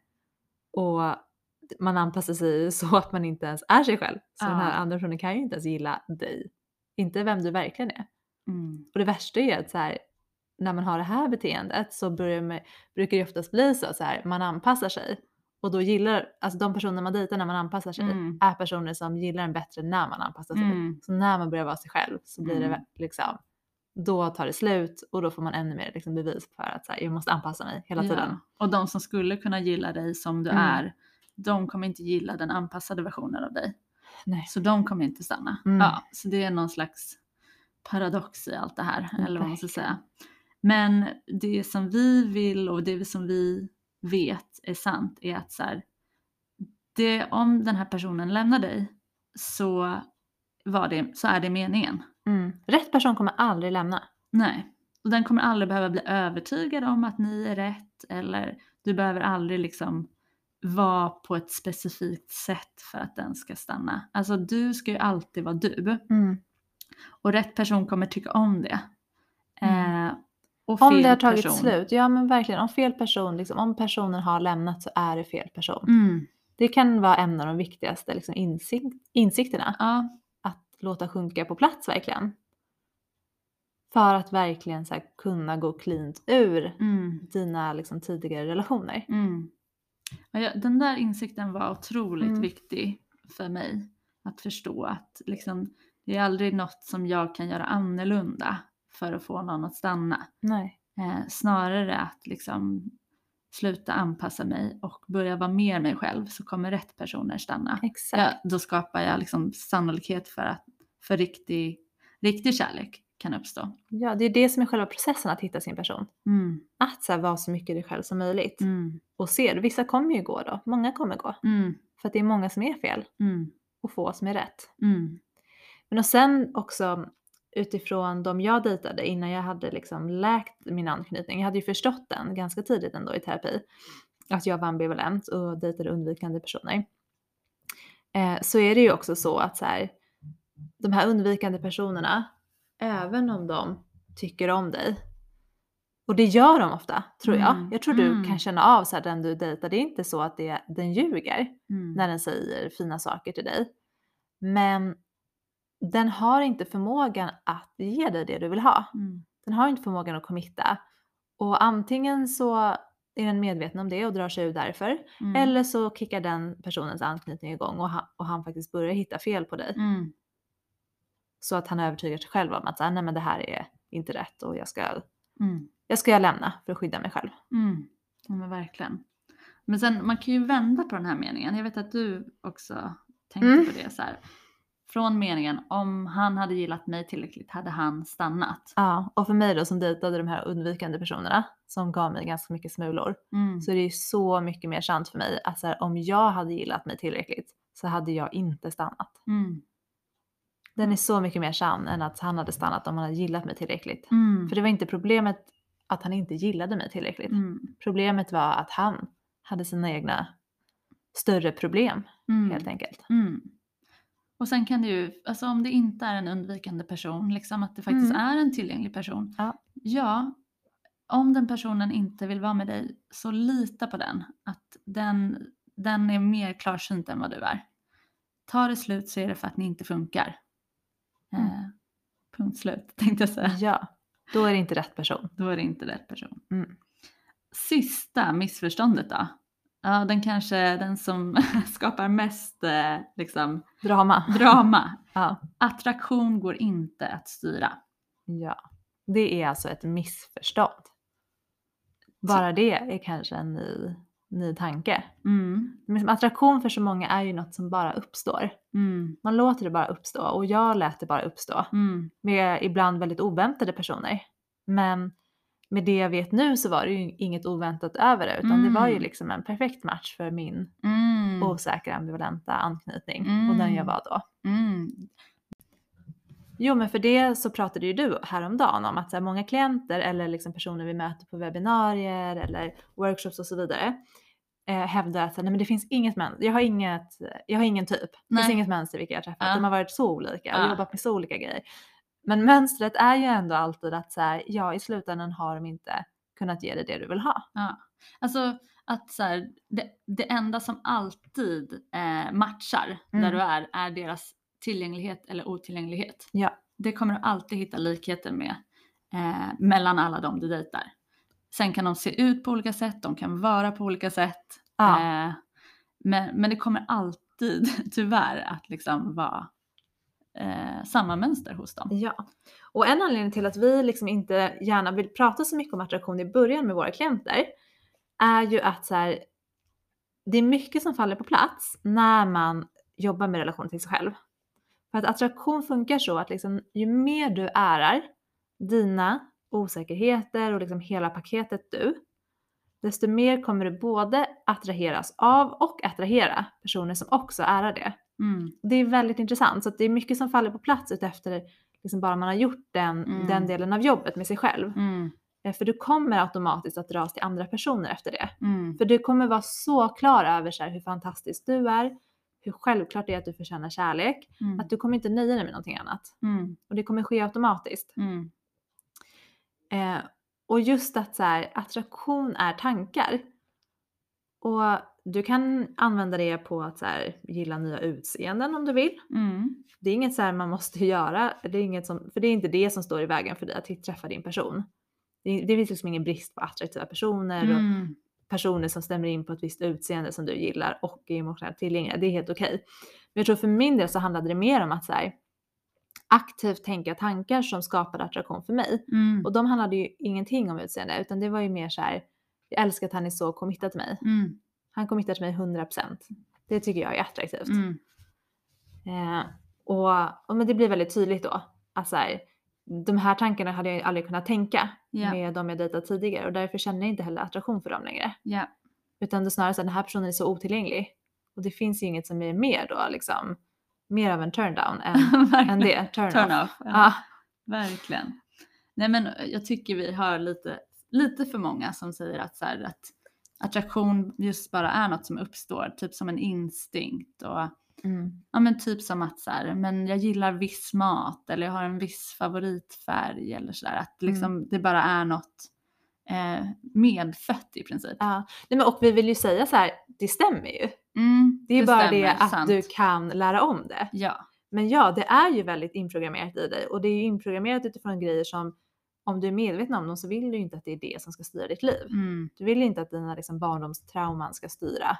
Och man anpassar sig så att man inte ens är sig själv. Så den här andra personen kan ju inte ens gilla dig. Inte vem du verkligen är. mm, Och det värsta är att så här, när man har det här beteendet så med, brukar det oftast bli så, så här, man anpassar sig. Och då gillar, alltså de personer man dejtar när man anpassar sig Mm. är personer som gillar en bättre när man anpassar sig. mm, Så när man börjar vara sig själv så blir det Mm. liksom, då tar det slut och då får man ännu mer liksom, bevis för att så här, jag måste anpassa mig hela tiden. ja. Och de som skulle kunna gilla dig som du Mm. är, de kommer inte gilla den anpassade versionen av dig. Nej. Så de kommer inte stanna. Mm. Ja, så det är någon slags paradox i allt det här, eller vad man ska säga. Men det som vi vill och det som vi vet är sant är att så här, det, om den här personen lämnar dig så, var det, så är det meningen. Mm. Rätt person kommer aldrig lämna. Nej. Och den kommer aldrig behöva bli övertygad om att ni är rätt eller du behöver aldrig liksom vara på ett specifikt sätt för att den ska stanna. Alltså du ska ju alltid vara du Mm. och rätt person kommer tycka om det. Mm. Eh, Om det har tagit person- slut, ja men verkligen om fel person, liksom, om personen har lämnat så är det fel person. Mm. Det kan vara en av de viktigaste liksom, insikt, insikterna. Ja, låta sjunka på plats verkligen. För att verkligen så här, kunna gå cleant ur mm. dina liksom, tidigare relationer. Mm. Ja, den där insikten var otroligt Mm. viktig för mig. Att förstå att liksom, det är aldrig något som jag kan göra annorlunda för att få någon att stanna. Eh, snarare att liksom sluta anpassa mig och börja vara mer mig själv så kommer rätt personer stanna. Exakt. Ja, då skapar jag liksom sannolikhet för att för riktig, riktig kärlek kan uppstå. Ja, det är det som är själva processen att hitta sin person. Mm, Att så här, vara så mycket dig själv som möjligt. mm, Och se, vissa kommer ju gå då. Många kommer gå. mm, För att det är många som är fel mm, och få som är rätt. mm, Men och sen också utifrån de jag dejtade innan jag hade liksom läkt min anknytning. Jag hade ju förstått den ganska tidigt ändå i terapi. Att jag var ambivalent och dejtade undvikande personer. Eh, så är det ju också så att så här, de här undvikande personerna, även om de tycker om dig Och det gör de ofta, tror jag. Mm, Jag tror du mm. kan känna av så här, den du dejtar, det är inte så att det, den ljuger Mm. när den säger fina saker till dig. Men den har inte förmågan att ge dig det du vill ha. Mm. Den har inte förmågan att committa. Och antingen så är den medveten om det och drar sig ur därför. Mm. Eller så kickar den personens anknytning igång och han, och han faktiskt börjar hitta fel på dig. Så att han övertygar sig själv om att så här, nej men det här är inte rätt och jag ska, Mm. jag ska lämna för att skydda mig själv. Mm. Ja, men verkligen. Men sen man kan ju vända på den här meningen. Jag vet att du också tänkte Mm. på det så här. Från meningen om han hade gillat mig tillräckligt hade han stannat. Ja, och för mig då som dejtade de här undvikande personerna som gav mig ganska mycket smulor Mm. så är det ju så mycket mer sant för mig att så här, om jag hade gillat mig tillräckligt så hade jag inte stannat. Mm. Den är så mycket mer sann än att han hade stannat om han hade gillat mig tillräckligt. Mm. För det var inte problemet att han inte gillade mig tillräckligt. Mm. Problemet var att han hade sina egna större problem Mm. helt enkelt. Mm. Och sen kan det ju, alltså om det inte är en undvikande person, liksom att det faktiskt Mm. är en tillgänglig person. Ja. ja, om den personen inte vill vara med dig så lita på den. Att den, den är mer klarsynt än vad du är. Tar det slut så är det för att ni inte funkar. Mm. Eh, punkt slut tänkte jag säga. Ja, då är det inte rätt person. Då är det inte rätt person. Mm. Sista missförståndet då? Ja, den kanske den som skapar mest eh, liksom, Drama. drama. Ja. Attraktion går inte att styra. ja. Det är alltså ett missförstånd. Bara det är kanske en ny, ny tanke. Mm. Men som attraktion för så många är ju något som bara uppstår. Mm. Man låter det bara uppstå och jag lät det bara uppstå. Mm. med ibland väldigt oväntade personer. Men med det jag vet nu så var det ju inget oväntat över det utan det var ju Mm. liksom en perfekt match för min Mm. osäkra ambivalenta anknytning och den jag Mm. var då. Mm. Jo men för det så pratade ju du häromdagen om att så här, många klienter eller liksom personer vi möter på webbinarier eller workshops och så vidare eh, hävdar att nej, men det finns inget mönster, jag har, inget, jag har ingen typ, det finns inget mönster vilka jag träffat, Ja. de har varit så olika och Ja. jobbat med så olika grejer. Men mönstret är ju ändå alltid att så här, ja i slutändan har de inte kunnat ge dig det du vill ha. Ja. Alltså att så här, det, det enda som alltid eh, matchar Mm. där du är, är deras tillgänglighet eller otillgänglighet. Ja. Det kommer du alltid hitta likheter med eh, mellan alla de du dejtar. Sen kan de se ut på olika sätt, de kan vara på olika sätt. Ja. Eh, men, men det kommer alltid tyvärr att liksom vara eh, samma mönster hos dem. Ja, och en anledning till att vi liksom inte gärna vill prata så mycket om attraktion i början med våra klienter är ju att så här, det är mycket som faller på plats när man jobbar med relation till sig själv. För att attraktion funkar så att liksom, ju mer du ärar dina osäkerheter och liksom hela paketet du, desto mer kommer du både attraheras av och attrahera personer som också ärar det Mm. det är väldigt intressant. Så att det är mycket som faller på plats utefter liksom bara man har gjort den, Mm. den delen av jobbet med sig själv. Mm. Eh, För du kommer automatiskt att dras till andra personer efter det. Mm. För du kommer vara så klar över så här, hur fantastisk du är, hur självklart det är att du förtjänar kärlek, Mm. att du kommer inte nöja dig med någonting annat. Mm. Och det kommer ske automatiskt. Eh, och just att så här, attraktion är tankar. Och du kan använda det på att så här, gilla nya utseenden om du vill. Mm. Det är inget så här man måste göra, det är inget som, för det är inte det som står i vägen för dig att träffa din person. Det, det finns liksom ingen brist på attraktiva personer och Mm. personer som stämmer in på ett visst utseende som du gillar och är emotionellt tillgängliga. Det är helt okej. Men jag tror för min del så handlade det mer om att så här, aktivt tänka tankar som skapade attraktion för mig. Mm. Och de handlade ju ingenting om utseende utan det var ju mer så här, jag älskar att han är så committad till mig. Mm. Han committar till mig 100%. Det tycker jag är attraktivt. Mm. Eh, och, och men det blir väldigt tydligt då att så här, de här tankarna hade jag aldrig kunnat tänka Ja. med de jag dejtat tidigare och därför känner jag inte heller attraktion för dem längre. Ja. Utan det är snarare så att den här personen är så otillgänglig och det finns ju inget som är mer då liksom mer av en turn down än, än det, turn, Turn. Ja. Ja. Verkligen. Nej men jag tycker vi har lite, lite för många som säger att, så här, att attraktion just bara är något som uppstår, typ som en instinkt och Mm. ja men typ som att så här, men jag gillar viss mat eller jag har en viss favoritfärg eller sådär. Att liksom det bara är något eh, medfött i princip. Ja. Nej, men, och vi vill ju säga så här, det stämmer ju. Mm, Det är bara det stämmer, att sant. du kan lära om det. Ja. Men ja, det är ju väldigt inprogrammerat i dig och det är ju inprogrammerat utifrån grejer som om du är medveten om dem så vill du inte att det är det som ska styra ditt liv. Mm, Du vill inte att dina liksom, barndomstrauman ska styra.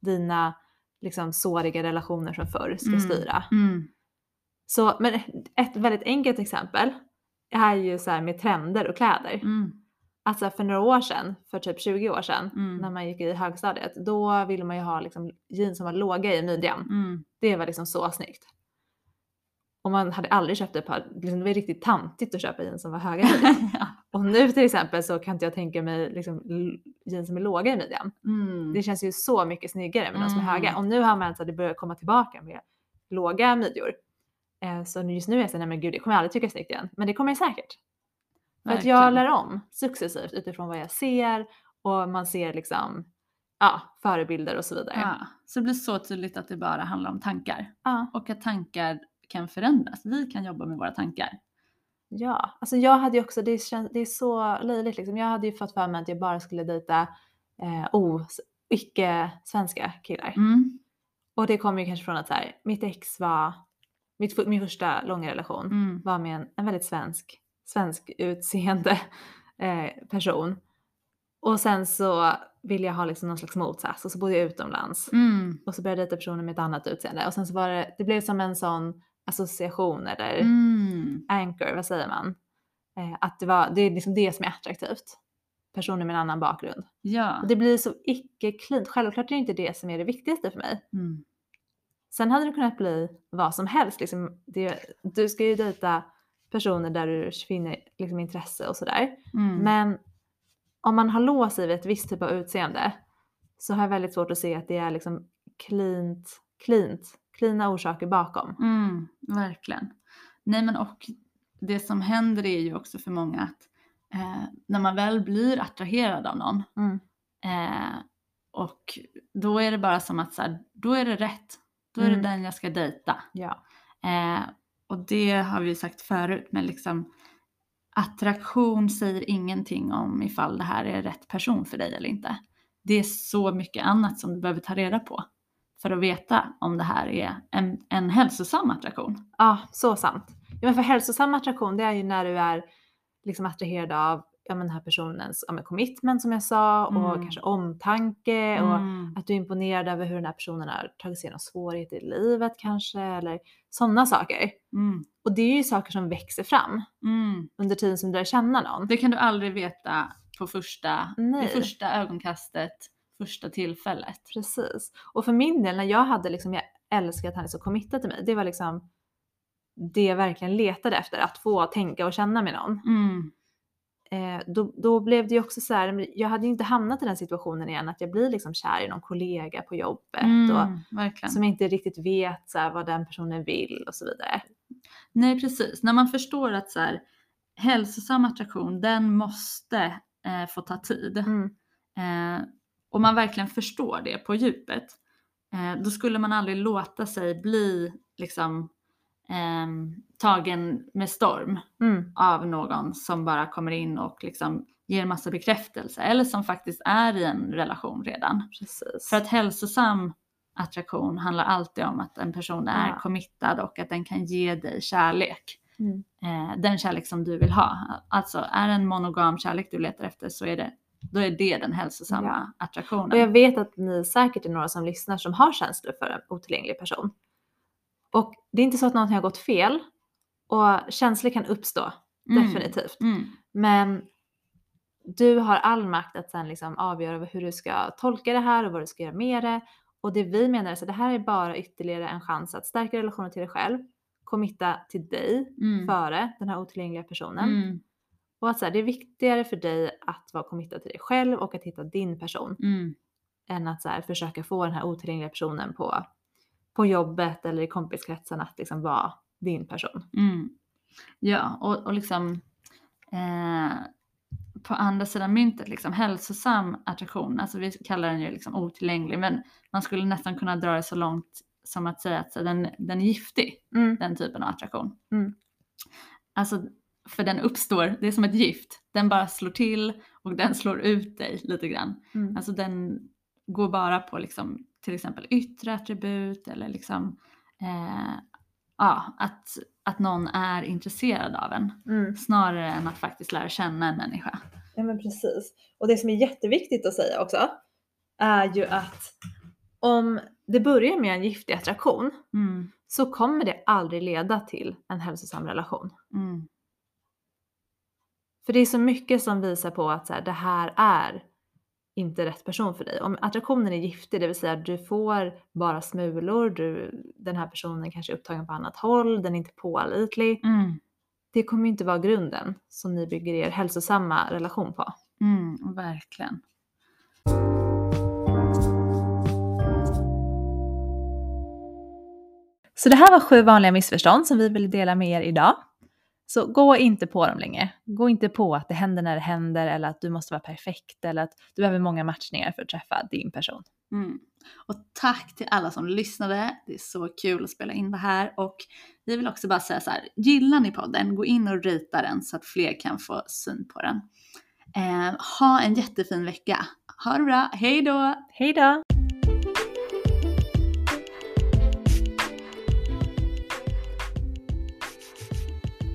Dina liksom, såriga relationer från förr ska Mm. styra. mm, Så, men ett väldigt enkelt exempel är ju så här med trender och kläder. mm, Alltså för några år sedan, för typ 20 år sedan, Mm. när man gick i högstadiet, då ville man ju ha liksom jeans som var låga i midjan. mm. Det var liksom så snyggt. Och man hade aldrig köpt ett par, liksom det var riktigt tantigt att köpa jeans som var höga i midjan. ja. Och nu till exempel så kan inte jag tänka mig liksom jeans som är låga i midjan. mm. Det känns ju så mycket snyggare med de som är Mm. höga. Och nu har man alltså, det börjar komma tillbaka med låga midjor. Eh, så just nu är jag såhär, nej men gud det kommer jag aldrig tycka är snyggt igen. Men det kommer jag säkert. För att jag lär om successivt utifrån vad jag ser och man ser liksom ja, förebilder och så vidare. Ja, så det blir så tydligt att det bara handlar om tankar. Ja. Och att tankar kan förändras. Vi kan jobba med våra tankar. Ja, alltså jag hade ju också, det, känns, det är så löjligt liksom. Jag hade ju fått för mig att jag bara skulle dejta eh, o, icke-svenska killar. Mm. Och det kom ju kanske från att så här, mitt ex var, mitt, min första långa relation Mm. var med en, en väldigt svensk, svensk utseende eh, person. Och sen så ville jag ha liksom någon slags motsats och så bodde jag utomlands. Mm. Och så började jag dejta personer med ett annat utseende. Och sen så var det, det blev som en sån association eller Mm. anchor, vad säger man? Eh, att det, var, det är liksom det som är attraktivt. Personer med en annan bakgrund. Ja. Och det blir så icke-cleant. Självklart är det inte det som är det viktigaste för mig. Mm. Sen hade det kunnat bli vad som helst. Liksom det, du ska ju dejta personer där du finner liksom intresse och sådär. Mm. Men om man har sig vid ett visst typ av utseende så har jag väldigt svårt att se att det är liksom cleant, cleant, cleana orsaker bakom. Mm, verkligen. Nej men och det som händer är ju också för många att eh, när man väl blir attraherad av någon Mm. eh, och då är det bara som att så här, då är det rätt. Då är Mm. det den jag ska dejta. Ja. Eh, och det har vi sagt förut men liksom attraktion säger ingenting om ifall det här är rätt person för dig eller inte. Det är så mycket annat som du behöver ta reda på för att veta om det här är en, en hälsosam attraktion. ja, så sant. Ja, men för hälsosam attraktion det är ju när du är liksom attraherad av ja, men den här personens ja, men commitment som jag sa och Mm. kanske omtanke och Mm. att du är imponerad över hur den här personen har tagit sig igenom svårigheter i livet kanske eller sådana saker. Mm. Och det är ju saker som växer fram Mm. under tiden som du lär känna någon. Det kan du aldrig veta på första, Nej. det första ögonkastet, första tillfället. Precis. Och för min del när jag hade liksom, jag älskar att han är så committad till mig. Det var liksom det jag verkligen letade efter, att få tänka och känna med någon. Mm. Eh, då, då blev det ju också så här, jag hade ju inte hamnat i den situationen igen att jag blir liksom kär i någon kollega på jobbet och Mm, verkligen. som inte riktigt vet så här, vad den personen vill och så vidare. Nej precis, när man förstår att så här, hälsosam attraktion den måste eh, få ta tid Mm. eh, och man verkligen förstår det på djupet eh, då skulle man aldrig låta sig bli liksom ehm, tagen med storm Mm. av någon som bara kommer in och liksom ger massa bekräftelse eller som faktiskt är i en relation redan. Precis. För att hälsosam attraktion handlar alltid om att en person är Ja. committad och att den kan ge dig kärlek. Mm. Eh, den kärlek som du vill ha. Alltså är det en monogam kärlek du letar efter så är det, då är det den hälsosamma attraktionen. Och jag vet att ni säkert är några som lyssnar som har känslor för en otillgänglig person. Och det är inte så att någonting har gått fel och känslor kan uppstå, Mm, definitivt. Mm. Men du har all makt att sen liksom avgöra hur du ska tolka det här och vad du ska göra med det. Och det vi menar är att det här är bara ytterligare en chans att stärka relationen till dig själv, committa till dig Mm. före den här otillgängliga personen. Mm. Och att så här, det är viktigare för dig att vara committad till dig själv och att hitta din person Mm. än att så här, försöka få den här otillgängliga personen på, på jobbet eller i kompiskretsen att liksom vara din person. Mm. Ja, och, och liksom eh, på andra sidan myntet, liksom hälsosam attraktion, alltså vi kallar den ju liksom otillgänglig, men man skulle nästan kunna dra det så långt som att säga att så, den, den är giftig, Mm. den typen av attraktion. Mm. Alltså för den uppstår, det är som ett gift. Den bara slår till och den slår ut dig lite grann. Mm. Alltså den går bara på liksom, till exempel yttre attribut eller liksom, eh, ja, att, att någon är intresserad av en. Mm. Snarare än att faktiskt lära känna en människa. Ja men precis. Och det som är jätteviktigt att säga också är ju att om det börjar med en giftig attraktion Mm, så kommer det aldrig leda till en hälsosam relation. mm, För det är så mycket som visar på att så här, det här är inte rätt person för dig. Om attraktionen är giftig, det vill säga du får bara smulor, du, den här personen kanske är upptagen på annat håll, den är inte pålitlig. mm, Det kommer ju inte vara grunden som ni bygger er hälsosamma relation på. mm, verkligen. Så det här var sju vanliga missförstånd som vi vill dela med er idag. Så gå inte på dem längre. Gå inte på att det händer när det händer eller att du måste vara perfekt eller att du behöver många matchningar för att träffa din person. Mm. Och tack till alla som lyssnade. Det är så kul att spela in det här. Och vi vill också bara säga så här, gillar ni podden, gå in och rita den så att fler kan få syn på den. Eh, ha en jättefin vecka. Ha det bra, hej då! Hej då!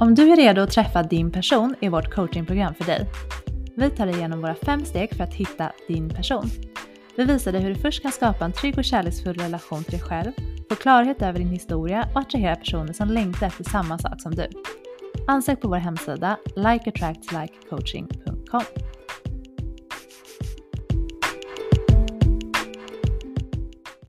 Om du är redo att träffa din person är vårt coachingprogram för dig. Vi tar dig igenom våra fem steg för att hitta din person. Vi visar dig hur du först kan skapa en trygg och kärleksfull relation till dig själv, få klarhet över din historia och attrahera personer som längtar efter samma sak som du. Ansök på vår hemsida likeattractslikecoaching.com.